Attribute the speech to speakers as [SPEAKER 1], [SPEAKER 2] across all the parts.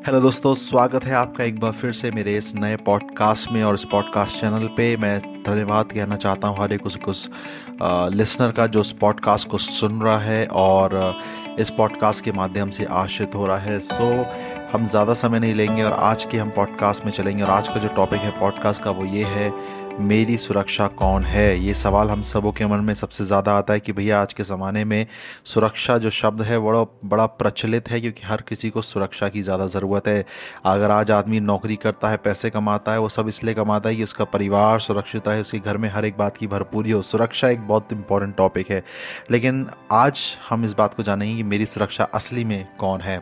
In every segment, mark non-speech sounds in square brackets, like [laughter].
[SPEAKER 1] Hello दोस्तों स्वागत है आपका एक बार फिर से मेरे इस नए पॉडकास्ट में और इस पॉडकास्ट चैनल पे मैं धन्यवाद कहना चाहता हूँ हर एक उस, कुछ लिसनर का जो इस पॉडकास्ट को सुन रहा है और इस पॉडकास्ट के माध्यम से आश्रित हो रहा है। सो हम ज़्यादा समय नहीं लेंगे और आज के हम पॉडकास्ट में चलेंगे और आज का जो टॉपिक है पॉडकास्ट का वो ये है मेरी सुरक्षा कौन है? ये सवाल हम सबों के मन में सबसे ज़्यादा आता है कि भैया आज के ज़माने में सुरक्षा जो शब्द है, बड़ा बड़ा प्रचलित है क्योंकि हर किसी को सुरक्षा की ज़्यादा ज़रूरत है। अगर आज आदमी नौकरी करता है, पैसे कमाता है, वो सब इसलिए कमाता है कि उसका परिवार सुरक्षित रहे, उसके घर में हर एक बात की भरपूरी हो। सुरक्षा एक बहुत इंपॉर्टेंट टॉपिक है। लेकिन आज हम इस बात को जानेंगे कि मेरी सुरक्षा असली में कौन है।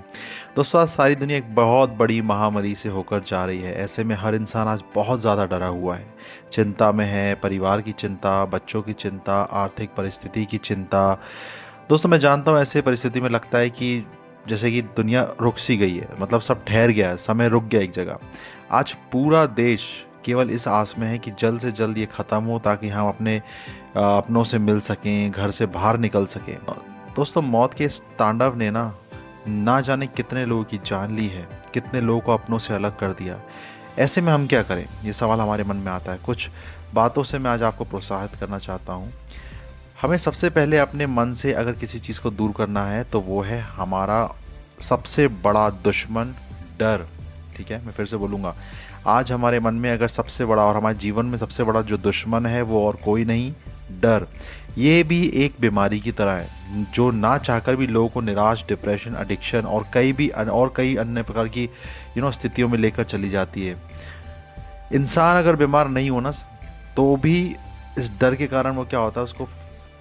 [SPEAKER 1] दोस्तों, आज सारी दुनिया एक बहुत बड़ी महामारी से होकर जा रही है। ऐसे में हर इंसान आज बहुत ज़्यादा डरा हुआ है। चिंता में है, परिवार की चिंता, बच्चों की चिंता, आर्थिक परिस्थिति की चिंता। दोस्तों, मैं जानता हूँ ऐसे परिस्थिति में लगता है कि जैसे कि दुनिया रुक सी गई है मतलब सब ठहर गया है, समय रुक गया एक जगह। आज पूरा देश केवल इस आस में है कि जल्द से जल्द ये ख़त्म हो ताकि हम अपने अपनों से मिल सकें, घर से बाहर निकल सकें। दोस्तों, मौत के इस तांडव ने ना ना जाने कितने लोगों की जान ली है, कितने लोगों को अपनों से अलग कर दिया। ऐसे में हम क्या करें? ये सवाल हमारे मन में आता है। कुछ बातों से मैं आज आपको प्रोत्साहित करना चाहता हूँ। हमें सबसे पहले अपने मन से अगर किसी चीज़ को दूर करना है तो वो है हमारा सबसे बड़ा दुश्मन, डर। ठीक है? मैं फिर से बोलूँगा, आज हमारे मन में अगर सबसे बड़ा और हमारे जीवन में सबसे बड़ा जो दुश्मन है, वो और कोई नहीं, डर। ये भी एक बीमारी की तरह है, जो ना चाहकर भी लोगों को निराश डिप्रेशन एडिक्शन और कई भी और कई अन्य प्रकार की यू नो स्थितियों में लेकर चली जाती है। इंसान अगर बीमार नहीं हो होना तो भी इस डर के कारण वो क्या होता है, उसको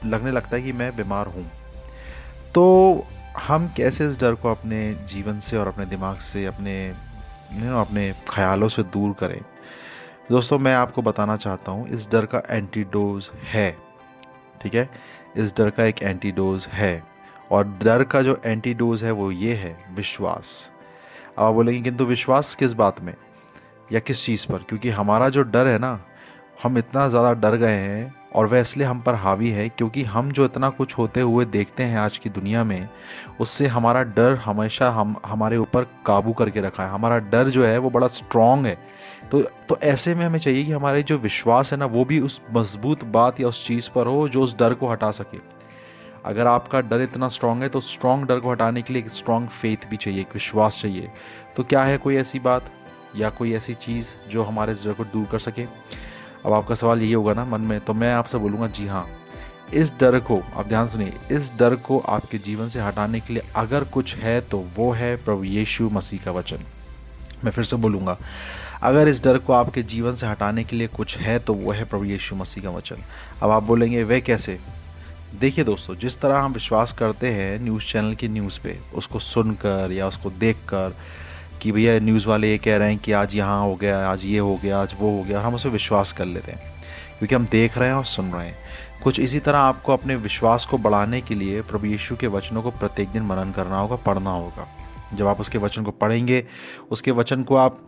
[SPEAKER 1] लगने लगता है कि मैं बीमार हूँ। तो हम कैसे इस डर को अपने जीवन से और अपने दिमाग से, अपने यू नो अपने ख्यालों से दूर करें? दोस्तों, मैं आपको बताना चाहता हूँ, इस डर का एंटीडोज है। ठीक है? इस डर का एक एंटीडोज है। और डर का जो एंटीडोज है वो ये है, विश्वास। अब आप बोलेंगे, किंतु विश्वास किस बात में? या किस चीज़ पर? क्योंकि हमारा जो डर है ना, हम इतना ज़्यादा डर गए हैं और वह इसलिए हम पर हावी है क्योंकि हम जो इतना कुछ होते हुए देखते हैं आज की दुनिया में, उससे हमारा डर हमेशा हम, हमारे ऊपर काबू करके रखा है। हमारा डर जो है वो बड़ा स्ट्रांग है। तो तो ऐसे में हमें चाहिए कि हमारे जो विश्वास है ना, वो भी उस मज़बूत बात या उस चीज़ पर हो जो उस डर को हटा सके। अगर आपका डर इतना स्ट्रांग है तो स्ट्रांग डर को हटाने के लिए एक स्ट्रांग फेथ भी चाहिए, एक विश्वास चाहिए। तो क्या है कोई ऐसी बात या कोई ऐसी चीज़ जो हमारे डर को दूर कर सके? अब आपका सवाल यही होगा ना मन में तो मैं आपसे बोलूँगा, जी हाँ इस डर को, आप ध्यान सुनिए, इस डर को आपके जीवन से हटाने के लिए अगर कुछ है तो वो है प्रभु यीशु मसीह का वचन। मैं फिर से बोलूँगा, अगर इस डर को आपके जीवन से हटाने के लिए कुछ है तो वो है प्रभु यीशु मसीह का वचन। अब आप बोलेंगे वे कैसे? देखिए दोस्तों, जिस तरह हम विश्वास करते हैं न्यूज़ चैनल की न्यूज़ पे, उसको सुनकर या उसको देखकर कि भैया न्यूज़ वाले ये कह रहे हैं कि आज यहाँ हो गया, आज ये हो गया, आज वो हो गया, हम उसे विश्वास कर लेते हैं, क्योंकि हम देख रहे हैं और सुन रहे हैं। कुछ इसी तरह आपको अपने विश्वास को बढ़ाने के लिए प्रभु यीशु के वचनों को प्रत्येक दिन मनन करना होगा, पढ़ना होगा। जब आप उसके वचन को पढ़ेंगे, उसके वचन को आप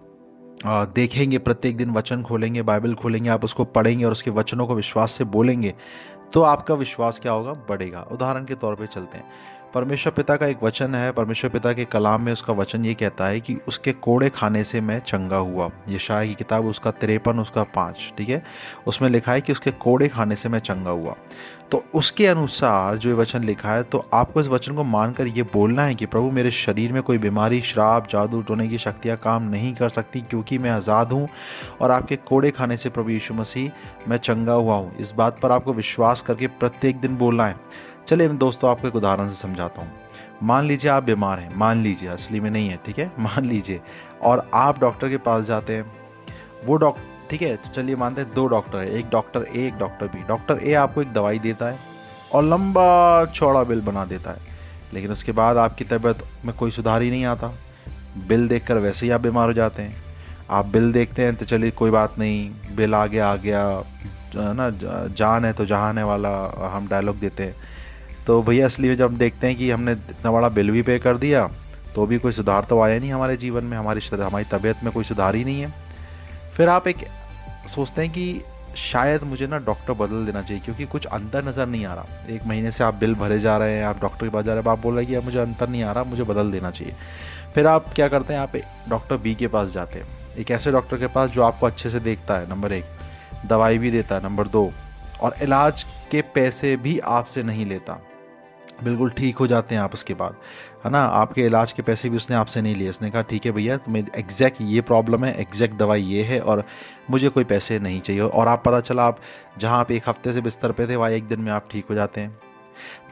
[SPEAKER 1] देखेंगे, प्रत्येक दिन वचन खोलेंगे, बाइबल खोलेंगे, आप उसको पढ़ेंगे और उसके वचनों को विश्वास से बोलेंगे तो आपका विश्वास क्या होगा? बढ़ेगा। उदाहरण के तौर पे चलते हैं। परमेश्वर पिता का एक वचन है, परमेश्वर पिता के कलाम में उसका वचन ये कहता है कि उसके कोड़े खाने से मैं चंगा हुआ। ये शाह की किताब, उसका तिरपन, उसका पाँच, ठीक है? उसमें लिखा है कि उसके कोड़े खाने से मैं चंगा हुआ। तो उसके अनुसार जो ये वचन लिखा है तो आपको इस वचन को मानकर ये बोलना है कि प्रभु, मेरे शरीर में कोई बीमारी, श्राप, जादू टोने की शक्तियाँ काम नहीं कर सकती क्योंकि मैं आज़ाद हूँ और आपके कोड़े खाने से प्रभु यीशु मसीह मैं चंगा हुआ हूँ। इस बात पर आपको विश्वास करके प्रत्येक दिन बोलना है। चलिए मैं दोस्तों आपको एक उदाहरण से समझाता हूँ। मान लीजिए आप बीमार हैं, मान लीजिए, असली में नहीं है, ठीक है? [laughs] मान लीजिए, और आप डॉक्टर के पास जाते हैं, वो डॉक्टर ठीक है? तो चलिए मानते हैं दो डॉक्टर है, एक डॉक्टर ए, एक डॉक्टर बी। डॉक्टर ए आपको एक दवाई देता है और लंबा चौड़ा बिल बना देता है, लेकिन उसके बाद आपकी तबीयत में कोई सुधार ही नहीं आता। बिल देखकर वैसे ही आप बीमार हो जाते हैं। आप बिल देखते हैं तो चलिए कोई बात नहीं, बिल आ गया आ गया ना जान है तो जहान है वाला हम डायलॉग देते हैं। तो भैया असली जब देखते हैं कि हमने इतना बड़ा बिल भी पे कर दिया तो भी कोई सुधार तो आया नहीं हमारे जीवन में, हमारी हमारी तबीयत में कोई सुधार ही नहीं है। फिर आप एक सोचते हैं कि शायद मुझे ना डॉक्टर बदल देना चाहिए, क्योंकि कुछ अंतर नज़र नहीं आ रहा। एक महीने से आप बिल भरे जा रहे हैं, आप डॉक्टर के पास जा रहे हैं आप बोल रहे हैं कि मुझे अंतर नहीं आ रहा, मुझे बदल देना चाहिए। फिर आप क्या करते हैं, आप डॉक्टर बी के पास जाते हैं। एक ऐसे डॉक्टर के पास जो आपको अच्छे से देखता है, नंबर एक। दवाई भी देता है, नंबर दो। और इलाज के पैसे भी आपसे नहीं लेता। बिल्कुल ठीक हो जाते हैं आप उसके बाद। है ना? आपके इलाज के पैसे भी उसने आपसे नहीं लिए। उसने कहा, ठीक है भैया तुम्हें एग्जैक्ट ये प्रॉब्लम है एग्जैक्ट दवाई ये है और मुझे कोई पैसे नहीं चाहिए। और आप पता चला, आप जहाँ आप एक हफ़्ते से बिस्तर पे थे, वहाँ एक दिन में आप ठीक हो जाते हैं।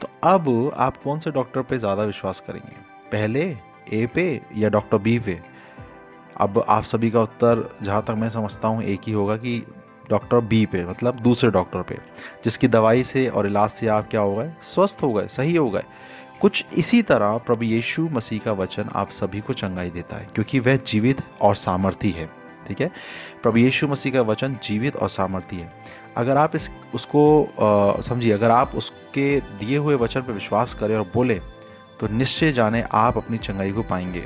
[SPEAKER 1] तो अब आप कौन से डॉक्टर पे ज़्यादा विश्वास करेंगे? पहले ए पे या डॉक्टर बी पे? अब आप सभी का उत्तर जहाँ तक मैं समझता हूँ, एक ही होगा कि डॉक्टर बी पे मतलब दूसरे डॉक्टर पे, जिसकी दवाई से और इलाज से आप क्या हो गए? स्वस्थ हो गए, सही हो गए। कुछ इसी तरह प्रभु यीशु मसीह का वचन आप सभी को चंगाई देता है, क्योंकि वह जीवित और सामर्थी है, ठीक है? प्रभु यीशु मसीह का वचन जीवित और सामर्थी है। अगर आप इस, उसको समझिए, अगर आप उसके दिए हुए वचन पर विश्वास करें और बोले तो निश्चय जाने आप अपनी चंगाई को पाएँगे।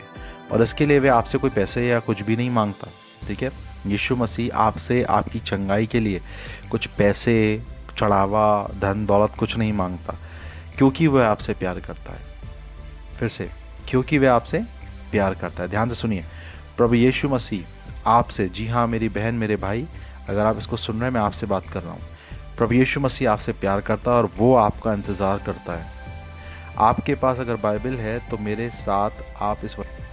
[SPEAKER 1] और इसके लिए वे आपसे कोई पैसे या कुछ भी नहीं माँगता, ठीक है? यीशु मसीह आपसे आपकी चंगाई के लिए कुछ पैसे, चढ़ावा, धन, दौलत कुछ नहीं माँगता, क्योंकि वह आपसे प्यार करता है। फिर से, क्योंकि वह आपसे प्यार करता है। ध्यान से सुनिए, प्रभु यीशु मसीह आपसे, जी हाँ मेरी बहन, मेरे भाई, अगर आप इसको सुन रहे हैं, मैं आपसे बात कर रहा हूँ। प्रभु यीशु मसीह आपसे प्यार करता है और वो आपका इंतज़ार करता है। आपके पास अगर बाइबल है तो मेरे साथ आप इस वक्त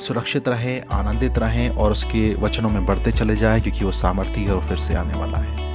[SPEAKER 1] सुरक्षित रहें, आनंदित रहें और उसके वचनों में बढ़ते चले जाएँ, क्योंकि वो सामर्थ्य है और फिर से आने वाला है।